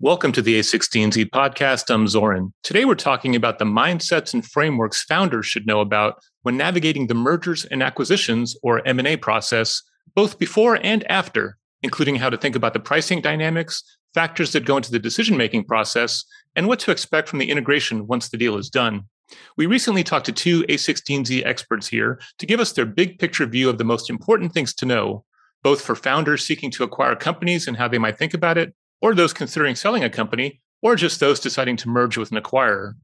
Welcome to the A16Z podcast. I'm Zoran. Today we're talking about the mindsets and frameworks founders should know about when navigating the mergers and acquisitions or M&A process, both before and after, including how to think about the pricing dynamics, factors that go into the decision-making process, and what to expect from the integration once the deal is done. We recently talked to two A16Z experts here to give us their big picture view of the most important things to know, both for founders seeking to acquire companies and how they might think about it, or those considering selling a company, or just those deciding to merge with an acquirer.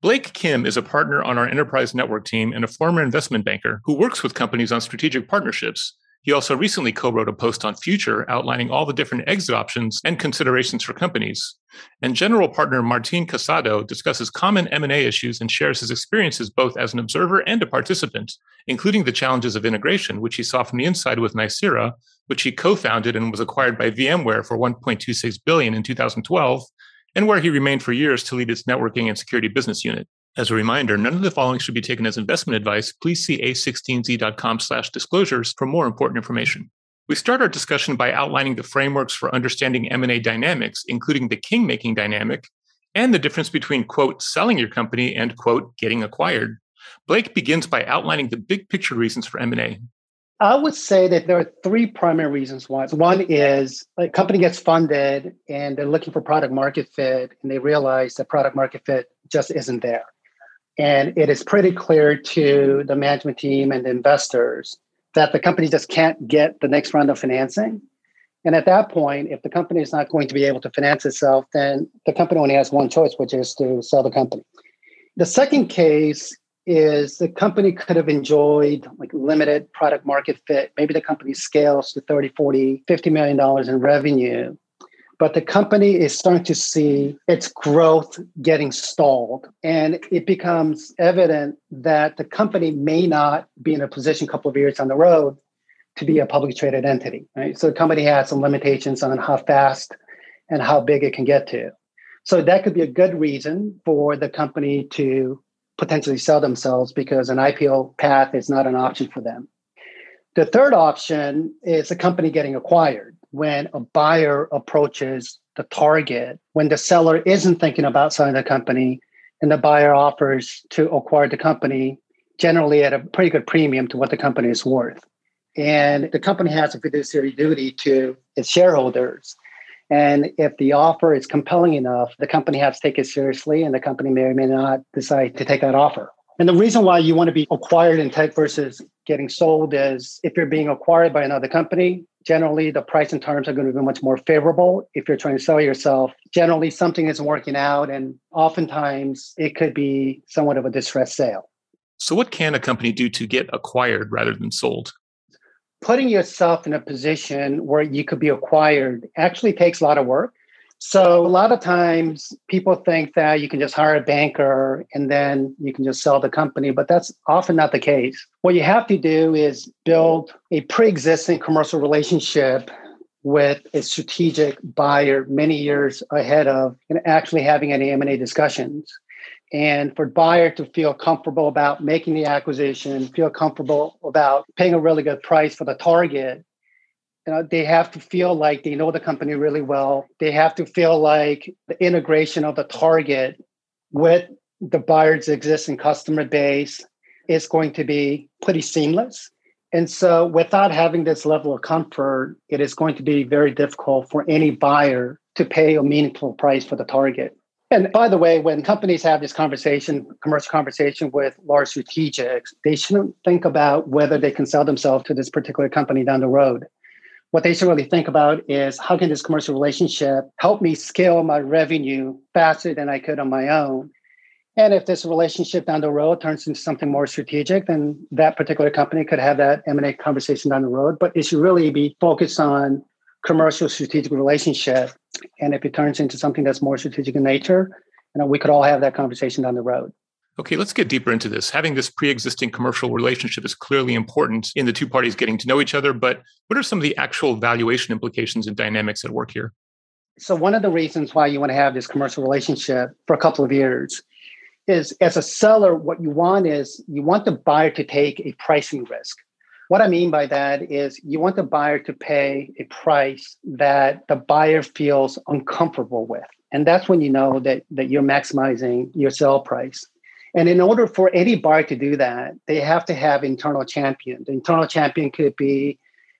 Blake Kim is a partner on our enterprise network team and a former investment banker who works with companies on strategic partnerships. He also recently co wrote a post on Future outlining all the different exit options and considerations for companies. And general partner Martin Casado discusses common M&A issues and shares his experiences both as an observer and a participant, including the challenges of integration, which he saw from the inside with Nicira, which he co-founded and was acquired by VMware for 1.26 billion in 2012, and where he remained for years to lead its networking and security business unit. As a reminder, none of the following should be taken as investment advice. Please see a16z.com slash disclosures for more important information. We start our discussion by outlining the frameworks for understanding M&A dynamics, including the king-making dynamic and the difference between, quote, selling your company and, quote, getting acquired. Blake begins by outlining the big picture reasons for M&A. I would say that there are three primary reasons why. One is a company gets funded and they're looking for product market fit, and they realize that product market fit just isn't there. And it is pretty clear to the management team and investors that the company just can't get the next round of financing. And at that point, if the company is not going to be able to finance itself, then the company only has one choice, which is to sell the company. The second case is the company could have enjoyed like limited product market fit. Maybe the company scales to 30, 40, 50 million dollars in revenue but the company is starting to see its growth getting stalled. And it becomes evident that the company may not be in a position a couple of years down the road to be a publicly traded entity. Right? So the company has some limitations on how fast and how big it can get to. So that could be a good reason for the company to potentially sell themselves because an IPO path is not an option for them. The third option is a company getting acquired when a buyer approaches the target, when the seller isn't thinking about selling the company and the buyer offers to acquire the company, generally at a pretty good premium to what the company is worth. And the company has a fiduciary duty to its shareholders. And if the offer is compelling enough, the company has to take it seriously, and the company may or may not decide to take that offer. And the reason why you want to be acquired in tech versus getting sold is if you're being acquired by another company, generally the price and terms are going to be much more favorable. If you're trying to sell yourself, generally something isn't working out, and oftentimes it could be somewhat of a distressed sale. So, what can a company do to get acquired rather than sold? Putting yourself in a position where you could be acquired actually takes a lot of work. So a lot of times people think that you can just hire a banker and then you can just sell the company, but that's often not the case. What you have to do is build a pre-existing commercial relationship with a strategic buyer many years ahead of and actually having any M&A discussions. And for buyer to feel comfortable about making the acquisition, feel comfortable about paying a really good price for the target, you know, they have to feel like they know the company really well. They have to feel like the integration of the target with the buyer's existing customer base is going to be pretty seamless. And so, without having this level of comfort, it is going to be very difficult for any buyer to pay a meaningful price for the target. And by the way, when companies have this conversation, commercial conversation with large strategics, they shouldn't think about whether they can sell themselves to this particular company down the road what they should really think about is how can this commercial relationship help me scale my revenue faster than I could on my own? And if this relationship down the road turns into something more strategic, then that particular company could have that M&A conversation down the road. But it should really be focused on commercial strategic relationship. And if it turns into something that's more strategic in nature, you know, we could all have that conversation down the road. Okay, let's get deeper into this. Having this pre existing commercial relationship is clearly important in the two parties getting to know each other, but what are some of the actual valuation implications and dynamics at work here? So, one of the reasons why you want to have this commercial relationship for a couple of years is as a seller, what you want is you want the buyer to take a pricing risk. What I mean by that is you want the buyer to pay a price that the buyer feels uncomfortable with. And that's when you know that, that you're maximizing your sell price. And in order for any buyer to do that, they have to have internal champion. The internal champion could be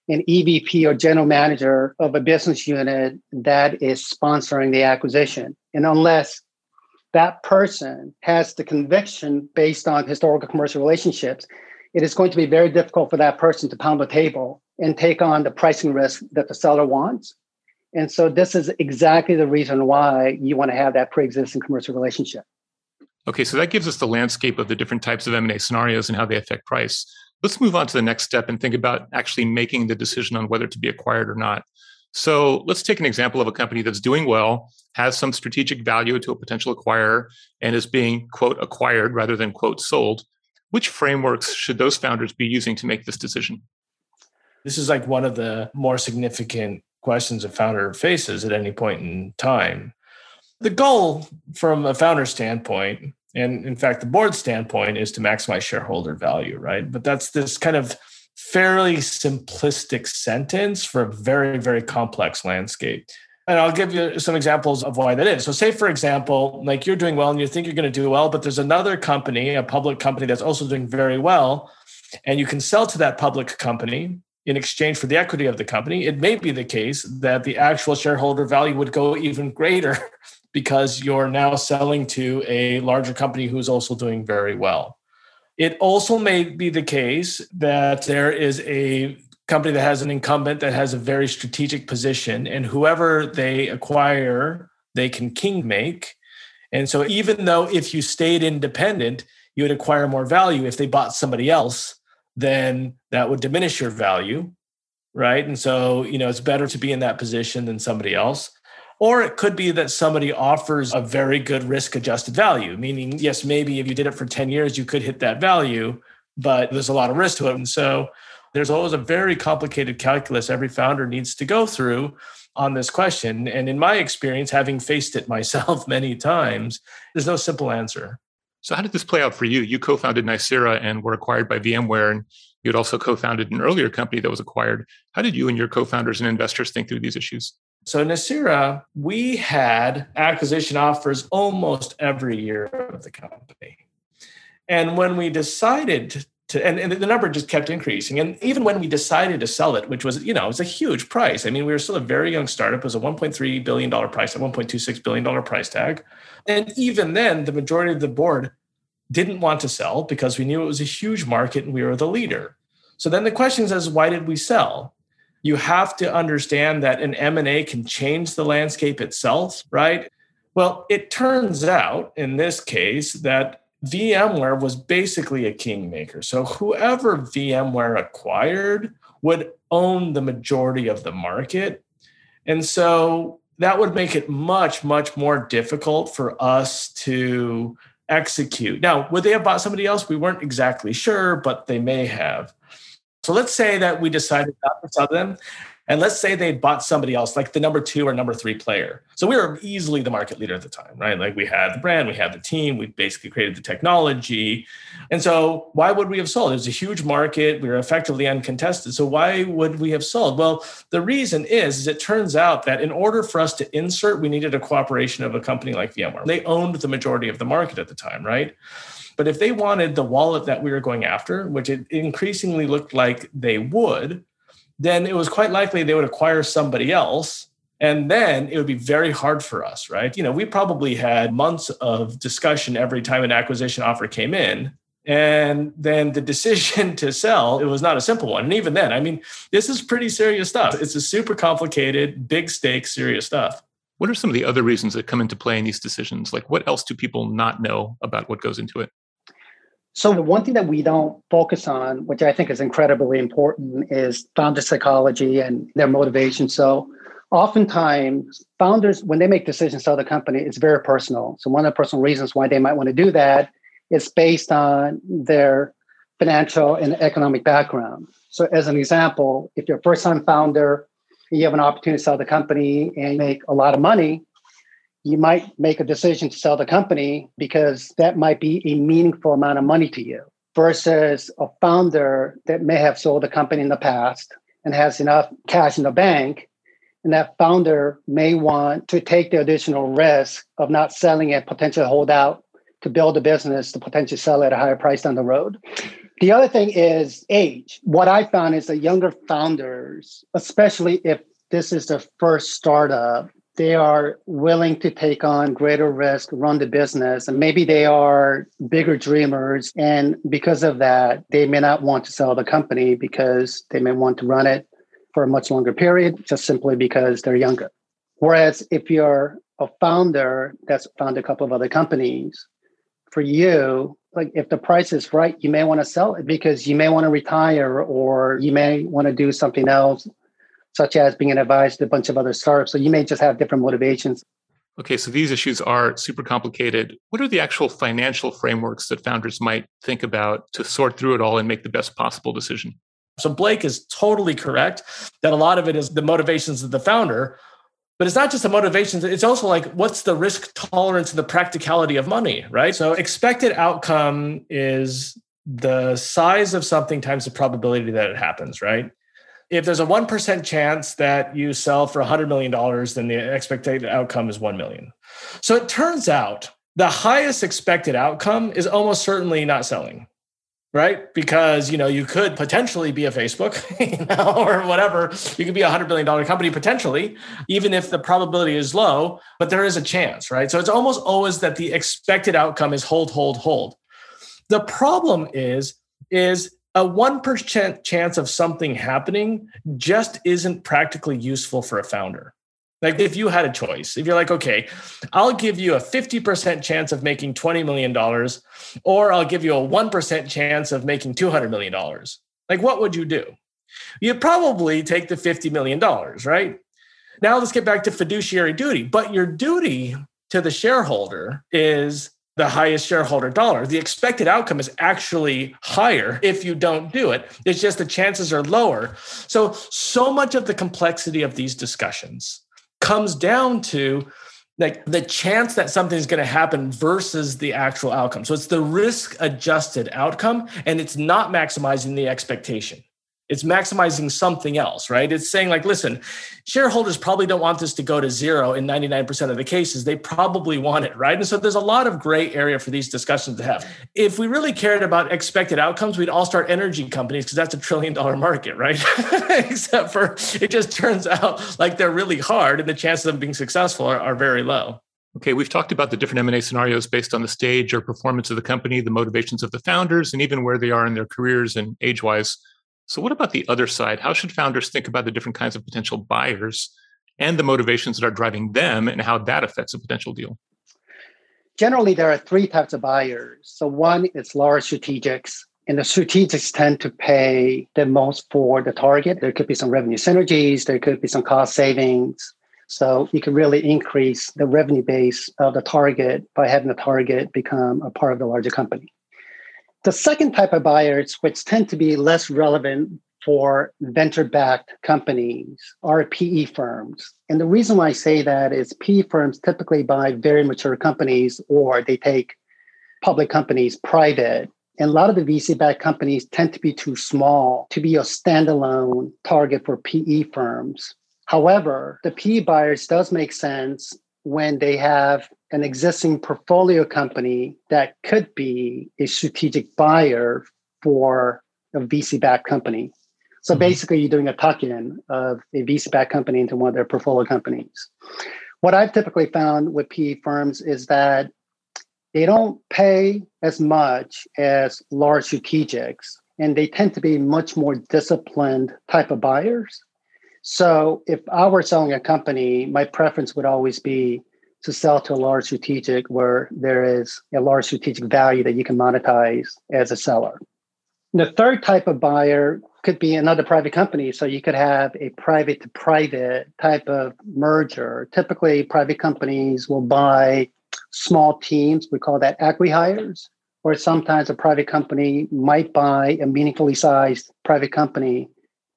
an EVP or general manager of a business unit that is sponsoring the acquisition. And unless that person has the conviction based on historical commercial relationships, it is going to be very difficult for that person to pound the table and take on the pricing risk that the seller wants. And so this is exactly the reason why you want to have that pre-existing commercial relationship. Okay, so that gives us the landscape of the different types of M&A scenarios and how they affect price. Let's move on to the next step and think about actually making the decision on whether to be acquired or not. So let's take an example of a company that's doing well, has some strategic value to a potential acquirer, and is being, quote, acquired rather than, quote, sold. Which frameworks should those founders be using to make this decision? This is like one of the more significant questions a founder faces at any point in time. The goal from a founder standpoint and in fact, the board's standpoint is to maximize shareholder value, right? But that's this kind of fairly simplistic sentence for a very, very complex landscape. And I'll give you some examples of why that is. So, say, for example, like you're doing well and you think you're going to do well, but there's another company, a public company that's also doing very well, and you can sell to that public company in exchange for the equity of the company. It may be the case that the actual shareholder value would go even greater because you're now selling to a larger company who's also doing very well. It also may be the case that there is a company that has an incumbent that has a very strategic position, and whoever they acquire, they can king make. And so, even though if you stayed independent, you would acquire more value, if they bought somebody else, then that would diminish your value. Right. And so, you know, it's better to be in that position than somebody else. Or it could be that somebody offers a very good risk adjusted value, meaning, yes, maybe if you did it for 10 years, you could hit that value, but there's a lot of risk to it. And so there's always a very complicated calculus every founder needs to go through on this question. And in my experience, having faced it myself many times, there's no simple answer. So, how did this play out for you? You co founded Nicira and were acquired by VMware, and you had also co founded an earlier company that was acquired. How did you and your co founders and investors think through these issues? So Nicira, we had acquisition offers almost every year of the company. And when we decided to, and, and, the number just kept increasing. And even when we decided to sell it, which was, you know, it was a huge price. I mean, we were still a very young startup. It was a $1.3 billion price, a $1.26 billion price tag. And even then, the majority of the board didn't want to sell because we knew it was a huge market and we were the leader. So then the question is, why did we sell? You have to understand that an M&A can change the landscape itself, right? Well, it turns out in this case that VMware was basically a kingmaker. So whoever VMware acquired would own the majority of the market. And so that would make it much, much more difficult for us to execute. Now, would they have bought somebody else? We weren't exactly sure, but they may have. So let's say that we decided not to sell them. And let's say they bought somebody else, like the number two or number three player. So we were easily the market leader at the time, right? Like we had the brand, we had the team, we basically created the technology. And so why would we have sold? It was a huge market. We were effectively uncontested. So why would we have sold? Well, the reason is, is it turns out that in order for us to insert, we needed a cooperation of a company like VMware. They owned the majority of the market at the time, right? But if they wanted the wallet that we were going after, which it increasingly looked like they would, then it was quite likely they would acquire somebody else. And then it would be very hard for us, right? You know, we probably had months of discussion every time an acquisition offer came in. And then the decision to sell, it was not a simple one. And even then, I mean, this is pretty serious stuff. It's a super complicated, big stake, serious stuff. What are some of the other reasons that come into play in these decisions? Like, what else do people not know about what goes into it? So the one thing that we don't focus on, which I think is incredibly important, is founder psychology and their motivation. So oftentimes founders, when they make decisions to sell the company, it's very personal. So one of the personal reasons why they might want to do that is based on their financial and economic background. So as an example, if you're a first-time founder, you have an opportunity to sell the company and make a lot of money, you might make a decision to sell the company because that might be a meaningful amount of money to you versus a founder that may have sold a company in the past and has enough cash in the bank. And that founder may want to take the additional risk of not selling it, potentially hold out to build a business to potentially sell at a higher price down the road. The other thing is age. What I found is that younger founders, especially if this is the first startup, they are willing to take on greater risk, run the business, and maybe they are bigger dreamers. And because of that, they may not want to sell the company because they may want to run it for a much longer period, just simply because they're younger. Whereas if you're a founder that's found a couple of other companies, for you, like if the price is right, you may want to sell it because you may want to retire or you may want to do something else, such as being an advisor to a bunch of other startups. So you may just have different motivations. Okay, so these issues are super complicated. What are the actual financial frameworks that founders might think about to sort through it all and make the best possible decision? So Blake is totally correct that a lot of it is the motivations of the founder, but it's not just the motivations it's also like what's the risk tolerance and the practicality of money right so expected outcome is the size of something times the probability that it happens right if there's a 1% chance that you sell for $100 million then the expected outcome is 1 million so it turns out the highest expected outcome is almost certainly not selling right? Because you know you could potentially be a Facebook, you know, or whatever. You could be a hundred billion dollar company potentially, even if the probability is low. But there is a chance, right? So it's almost always that the expected outcome is hold, hold, hold. The problem is is a 1% chance of something happening just isn't practically useful for a founder. Like if you had a choice, if you're like, okay, I'll give you a 50% chance of making $20 million, or I'll give you a 1% chance of making $200 million. Like what would you do? You'd probably take the $50 million, right? Now let's get back to fiduciary duty. But your duty to the shareholder is the highest shareholder dollar. The expected outcome is actually higher if you don't do it. It's just the chances are lower. So, so much of the complexity of these discussions comes down to like the chance that something is going to happen versus the actual outcome. So it's the risk adjusted outcome and it's not maximizing the expectation it's maximizing something else, right? It's saying, like, listen, shareholders probably don't want this to go to zero in 99% of the cases. They probably want it, right? And so there's a lot of gray area for these discussions to have. If we really cared about expected outcomes, we'd all start energy companies because that's a trillion dollar market, right? Except for it just turns out like they're really hard and the chances of them being successful are, are very low. Okay, we've talked about the different M&A scenarios based on the stage or performance of the company, the motivations of the founders, and even where they are in their careers and age-wise. So, what about the other side? How should founders think about the different kinds of potential buyers and the motivations that are driving them and how that affects a potential deal? Generally, there are three types of buyers. So, one is large strategics, and the strategics tend to pay the most for the target. There could be some revenue synergies, there could be some cost savings. So, you can really increase the revenue base of the target by having the target become a part of the larger company. The second type of buyers, which tend to be less relevant for venture backed companies, are PE firms. And the reason why I say that is PE firms typically buy very mature companies or they take public companies private. And a lot of the VC backed companies tend to be too small to be a standalone target for PE firms. However, the PE buyers does make sense when they have an existing portfolio company that could be a strategic buyer for a VC backed company. So mm-hmm. basically, you're doing a tuck in of a VC backed company into one of their portfolio companies. What I've typically found with PE firms is that they don't pay as much as large strategics, and they tend to be much more disciplined type of buyers. So if I were selling a company, my preference would always be to sell to a large strategic where there is a large strategic value that you can monetize as a seller. The third type of buyer could be another private company. So you could have a private to private type of merger. Typically, private companies will buy small teams. We call that acqui-hires. Or sometimes a private company might buy a meaningfully sized private company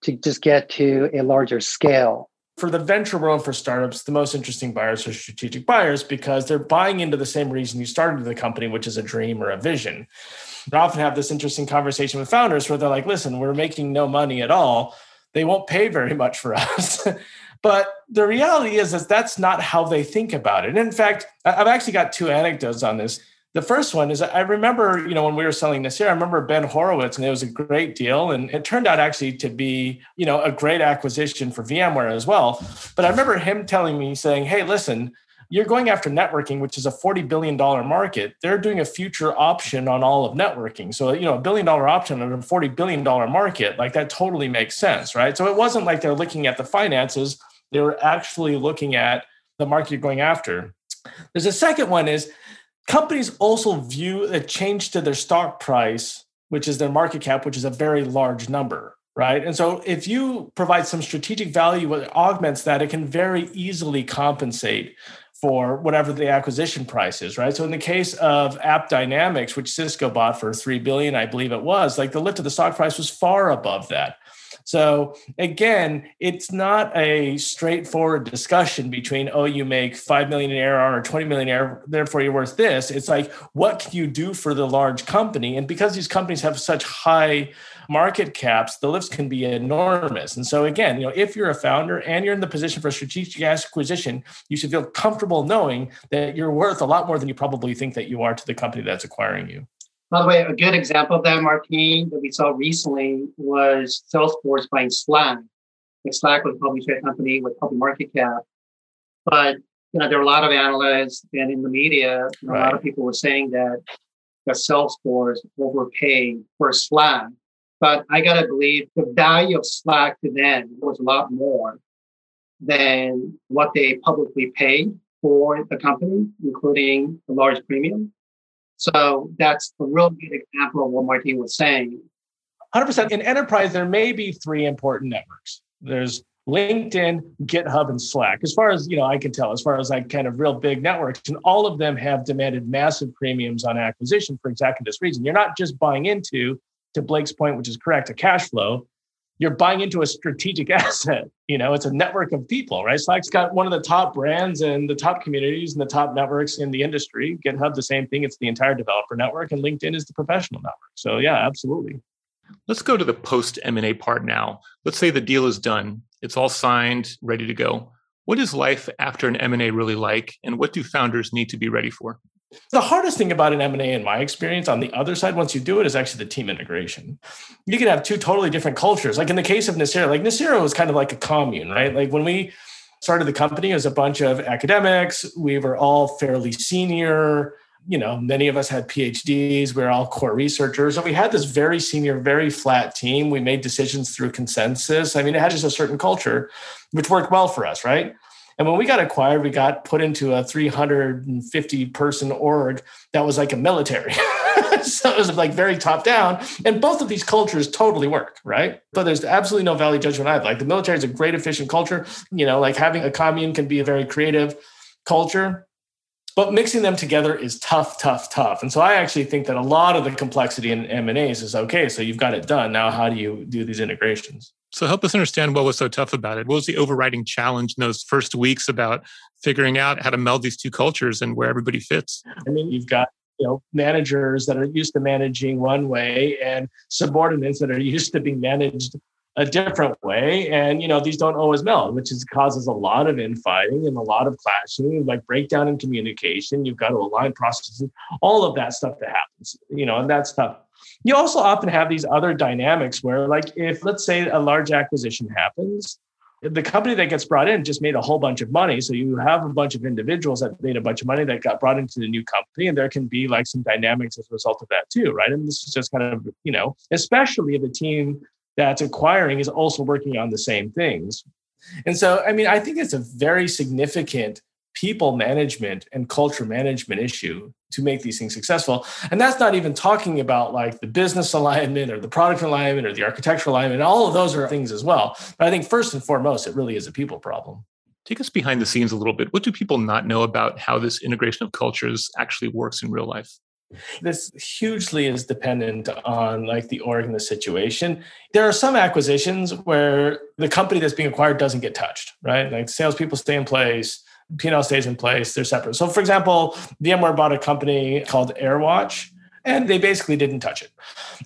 to just get to a larger scale for the venture world for startups, the most interesting buyers are strategic buyers because they're buying into the same reason you started the company, which is a dream or a vision. I often have this interesting conversation with founders where they're like, listen, we're making no money at all. They won't pay very much for us. but the reality is that that's not how they think about it. And in fact, I've actually got two anecdotes on this. The first one is I remember, you know, when we were selling Nicira, I remember Ben Horowitz, and it was a great deal. And it turned out actually to be, you know, a great acquisition for VMware as well. But I remember him telling me, saying, Hey, listen, you're going after networking, which is a $40 billion market. They're doing a future option on all of networking. So, you know, a billion dollar option on a $40 billion market, like that totally makes sense, right? So it wasn't like they're looking at the finances, they were actually looking at the market you're going after. There's a second one is companies also view a change to their stock price, which is their market cap, which is a very large number right? And so if you provide some strategic value that augments that, it can very easily compensate for whatever the acquisition price is, right? So in the case of AppDynamics, which Cisco bought for 3 billion, I believe it was, like the lift of the stock price was far above that. So again, it's not a straightforward discussion between, oh, you make 5 million in ARR or 20 million ARR, therefore you're worth this. It's like, what can you do for the large company? And because these companies have such high market caps, the lifts can be enormous. And so again, you know, if you're a founder and you're in the position for a strategic acquisition, you should feel comfortable knowing that you're worth a lot more than you probably think that you are to the company that's acquiring you. By the way, a good example of that, Martin, that we saw recently was Salesforce buying Slack. Like Slack was a publicly traded company with public market cap. But you know, there were a lot of analysts and in the media, right. a lot of people were saying that that Salesforce overpaid for Slack but I got to believe the value of Slack to them was a lot more than what they publicly paid for the company, including a large premium. So that's a real good example of what Martin was saying. 100%. In enterprise, there may be three important networks. There's LinkedIn, GitHub, and Slack. As far as you know, I can tell, as far as like kind of real big networks, and all of them have demanded massive premiums on acquisition for exactly this reason. You're not just buying into to Blake's point, which is correct, a cash flow, you're buying into a strategic asset. You know, it's a network of people, right? Slack's got one of the top brands and the top communities and the top networks in the industry. GitHub, the same thing. It's the entire developer network, and LinkedIn is the professional network. So yeah, absolutely. Let's go to the post M&A part now. Let's say the deal is done. It's all signed, ready to go. What is life after an M&A really like and what do founders need to be ready for? The hardest thing about an M&A in my experience on the other side, once you do it, is actually the team integration. You can have two totally different cultures. Like in the case of Nicira, like Nicira was kind of like a commune, right? Like when we started the company as a bunch of academics, we were all fairly senior. You know, many of us had PhDs. We were all core researchers. And we had this very senior, very flat team. We made decisions through consensus. I mean, it had just a certain culture, which worked well for us, right? And when we got acquired, we got put into a 350 person org that was like a military. so it was like very top down. And both of these cultures totally work, right? But there's absolutely no value judgment I Like the military is a great, efficient culture. You know, like having a commune can be a very creative culture. But mixing them together is tough, tough, tough. And so I actually think that a lot of the complexity in M&As is okay, so you've got it done. Now how do you do these integrations? So help us understand what was so tough about it. What was the overriding challenge in those first weeks about figuring out how to meld these two cultures and where everybody fits? I mean, you've got you know managers that are used to managing one way and subordinates that are used to being managed a different way and you know these don't always meld which is causes a lot of infighting and a lot of clashing like breakdown in communication you've got to align processes all of that stuff that happens you know and that's tough you also often have these other dynamics where, like, if let's say a large acquisition happens, the company that gets brought in just made a whole bunch of money. So you have a bunch of individuals that made a bunch of money that got brought into the new company, and there can be like some dynamics as a result of that too, right? And this is just kind of, you know, especially if the team that's acquiring is also working on the same things. And so, I mean, I think it's a very significant people management and culture management issue to make these things successful. And that's not even talking about like the business alignment or the product alignment or the architectural alignment. All of those are things as well. But I think first and foremost, it really is a people problem. Take us behind the scenes a little bit. What do people not know about how this integration of cultures actually works in real life? This hugely is dependent on like the org and the situation. There are some acquisitions where the company that's being acquired doesn't get touched, right? Like salespeople stay in place, P&L stays in place. They're separate. So, for example, VMware bought a company called AirWatch. and they basically didn't touch it.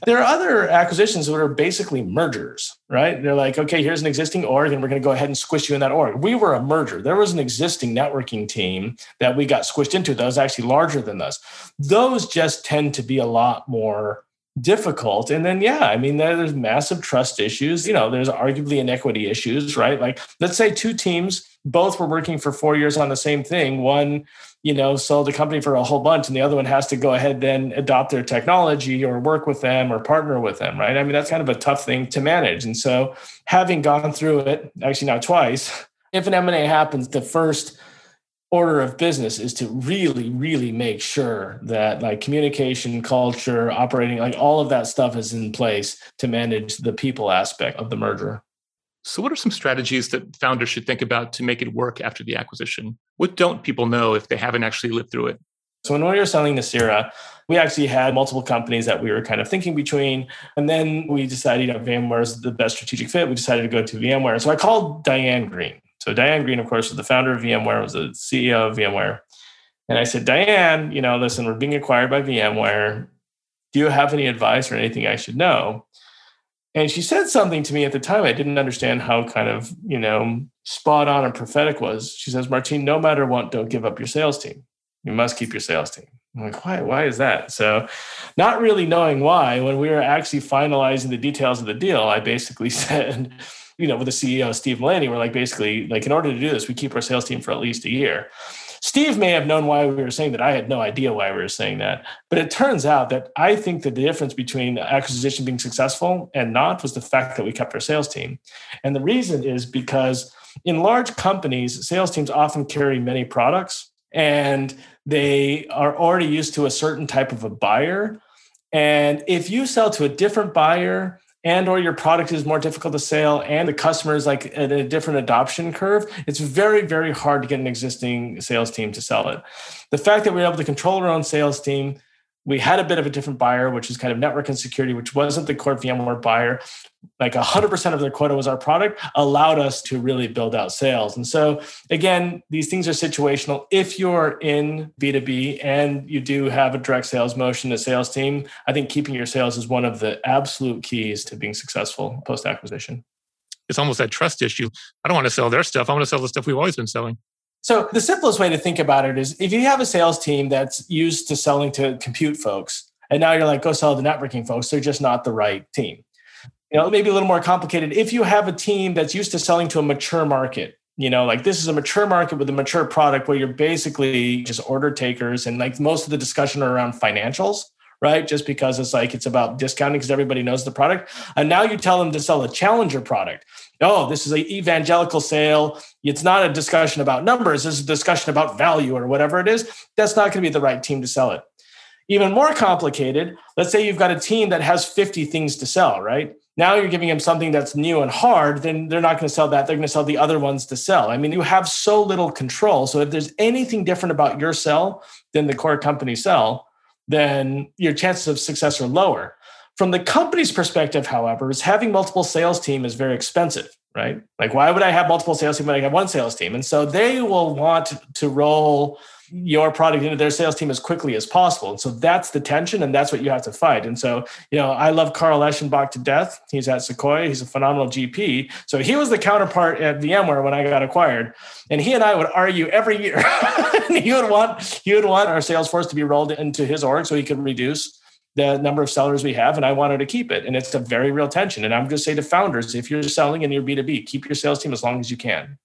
There are other acquisitions that are basically mergers, right? They're like, okay, here's an existing org, and we're going to go ahead and squish you in that org. We were a merger. There was an existing networking team that we got squished into that was actually larger than us. Those just tend to be a lot more difficult. And then, yeah, I mean, there's massive trust issues. You know, there's arguably inequity issues, right? Like, let's say two teams both were working for four years on the same thing. One you know, sold the company for a whole bunch, and the other one has to go ahead then adopt their technology or work with them or partner with them, right? I mean, that's kind of a tough thing to manage. And so, having gone through it, actually now twice, if an M&A happens, the first order of business is to really really make sure that like communication culture operating like all of that stuff is in place to manage the people aspect of the merger so, what are some strategies that founders should think about to make it work after the acquisition? What don't people know if they haven't actually lived through it? So, when we were selling Nicira, we actually had multiple companies that we were kind of thinking between. And then we decided, you know, VMware is the best strategic fit. We decided to go to VMware. So, I called Diane Greene. So, Diane Greene, of course, was the founder of VMware, was the CEO of VMware. And I said, Diane, you know, listen, we're being acquired by VMware. Do you have any advice or anything I should know? And she said something to me at the time. I didn't understand how kind of, you know, spot on and prophetic was. She says, Martin, no matter what, don't give up your sales team. You must keep your sales team. I'm like, why? Why is that? So, not really knowing why, when we were actually finalizing the details of the deal, I basically said, you know, with the CEO, Steve Mullaney, we're like, basically, like, in order to do this, we keep our sales team for at least a year. Steve may have known why we were saying that. I had no idea why we were saying that. But it turns out that I think that the difference between acquisition being successful and not was the fact that we kept our sales team. And the reason is because in large companies, sales teams often carry many products and they are already used to a certain type of a buyer. And if you sell to a different buyer, and or your product is more difficult to sell and the customer is like at a different adoption curve it's very very hard to get an existing sales team to sell it. The fact that we are able to control our own sales team we had a bit of a different buyer, which is kind of network and security, which wasn't the core VMware buyer. Like 100% of their quota was our product, allowed us to really build out sales. And so, again, these things are situational. If you're in B2B and you do have a direct sales motion, a sales team, I think keeping your sales is one of the absolute keys to being successful post acquisition. It's almost that trust issue. I don't want to sell their stuff. I want to sell the stuff we've always been selling. So the simplest way to think about it is if you have a sales team that's used to selling to compute folks, and now you're like, go sell to networking folks, they're just not the right team. You know, maybe a little more complicated. If you have a team that's used to selling to a mature market, you know, like this is a mature market with a mature product where you're basically just order takers and like most of the discussion are around financials right? Just because it's like it's about discounting because everybody knows the product. And now you tell them to sell a challenger product. Oh, this is an evangelical sale. It's not a discussion about numbers, This is a discussion about value or whatever it is. That's not going to be the right team to sell it. Even more complicated, let's say you've got a team that has 50 things to sell, right? Now you're giving them something that's new and hard, then they're not going to sell that. They're going to sell the other ones to sell. I mean, you have so little control. So if there's anything different about your sell than the core company sell, then your chances of success are lower. From the company's perspective, however, is having multiple sales team is very expensive, right? Like, why would I have multiple sales team when I have one sales team? And so they will want to roll your product into their sales team as quickly as possible. And so that's the tension and that's what you have to fight. And so, you know, I love Carl Eschenbach to death. He's at Sequoia. He's a phenomenal GP. So he was the counterpart at VMware when I got acquired. And he and I would argue every year. he would want he would want our sales force to be rolled into his org so he could reduce the number of sellers we have and I wanted to keep it. And it's a very real tension. And I'm just say to founders, if you're selling in your B2B, keep your sales team as long as you can.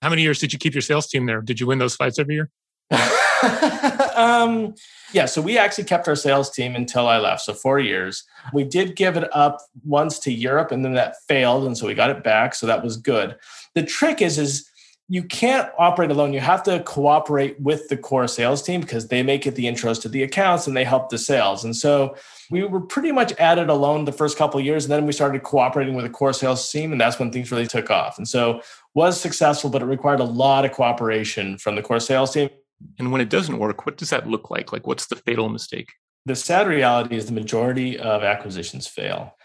How many years did you keep your sales team there? Did you win those fights every year? um, yeah, so we actually kept our sales team until I left. So four years. We did give it up once to Europe, and then that failed, and so we got it back. So that was good. The trick is, is you can't operate alone. You have to cooperate with the core sales team because they make it the intros to the accounts and they help the sales. And so we were pretty much at it alone the first couple of years, and then we started cooperating with the core sales team, and that's when things really took off. And so was successful, but it required a lot of cooperation from the core sales team. And when it doesn't work, what does that look like? Like, what's the fatal mistake? The sad reality is the majority of acquisitions fail.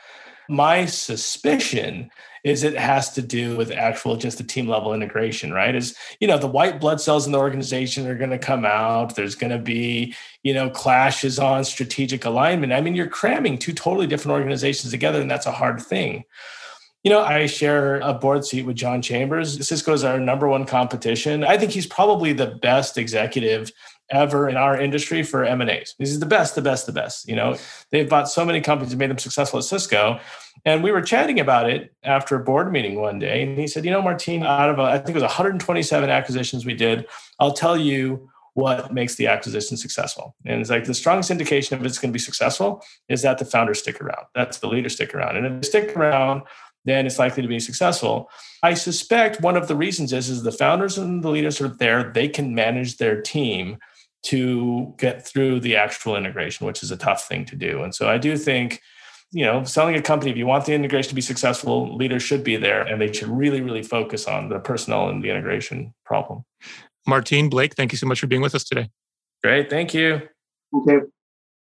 My suspicion is it has to do with actual just the team level integration, right? Is, you know, the white blood cells in the organization are going to come out. There's going to be, you know, clashes on strategic alignment. I mean, you're cramming two totally different organizations together, and that's a hard thing. You know, I share a board seat with John Chambers. Cisco is our number one competition. I think he's probably the best executive ever in our industry for M&As. This is the best, the best, the best. You know, they've bought so many companies and made them successful at Cisco. And we were chatting about it after a board meeting one day. And he said, you know, Martin, out of, a, I think it was 127 acquisitions we did, I'll tell you what makes the acquisition successful. And it's like the strongest indication of it's going to be successful is that the founders stick around. That's the leaders stick around. And if they stick around, then it's likely to be successful. I suspect one of the reasons is, is the founders and the leaders are there, they can manage their team to get through the actual integration, which is a tough thing to do. And so I do think, you know, selling a company, if you want the integration to be successful, leaders should be there and they should really, really focus on the personnel and the integration problem. Martin, Blake, thank you so much for being with us today. Great. Thank you. Thank you.